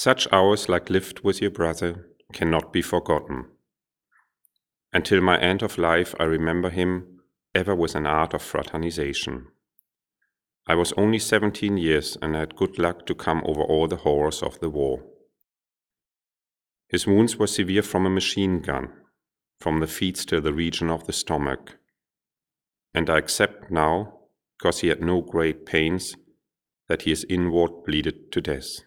Such hours like lived with your brother cannot be forgotten. Until my end of life, I remember him ever with an art of fraternization. I was only 17 years and had good luck to come over all the horrors of the war. His wounds were severe from a machine gun, from the feet to the region of the stomach. And I accept now, because he had no great pains, that he is inward bleeded to death.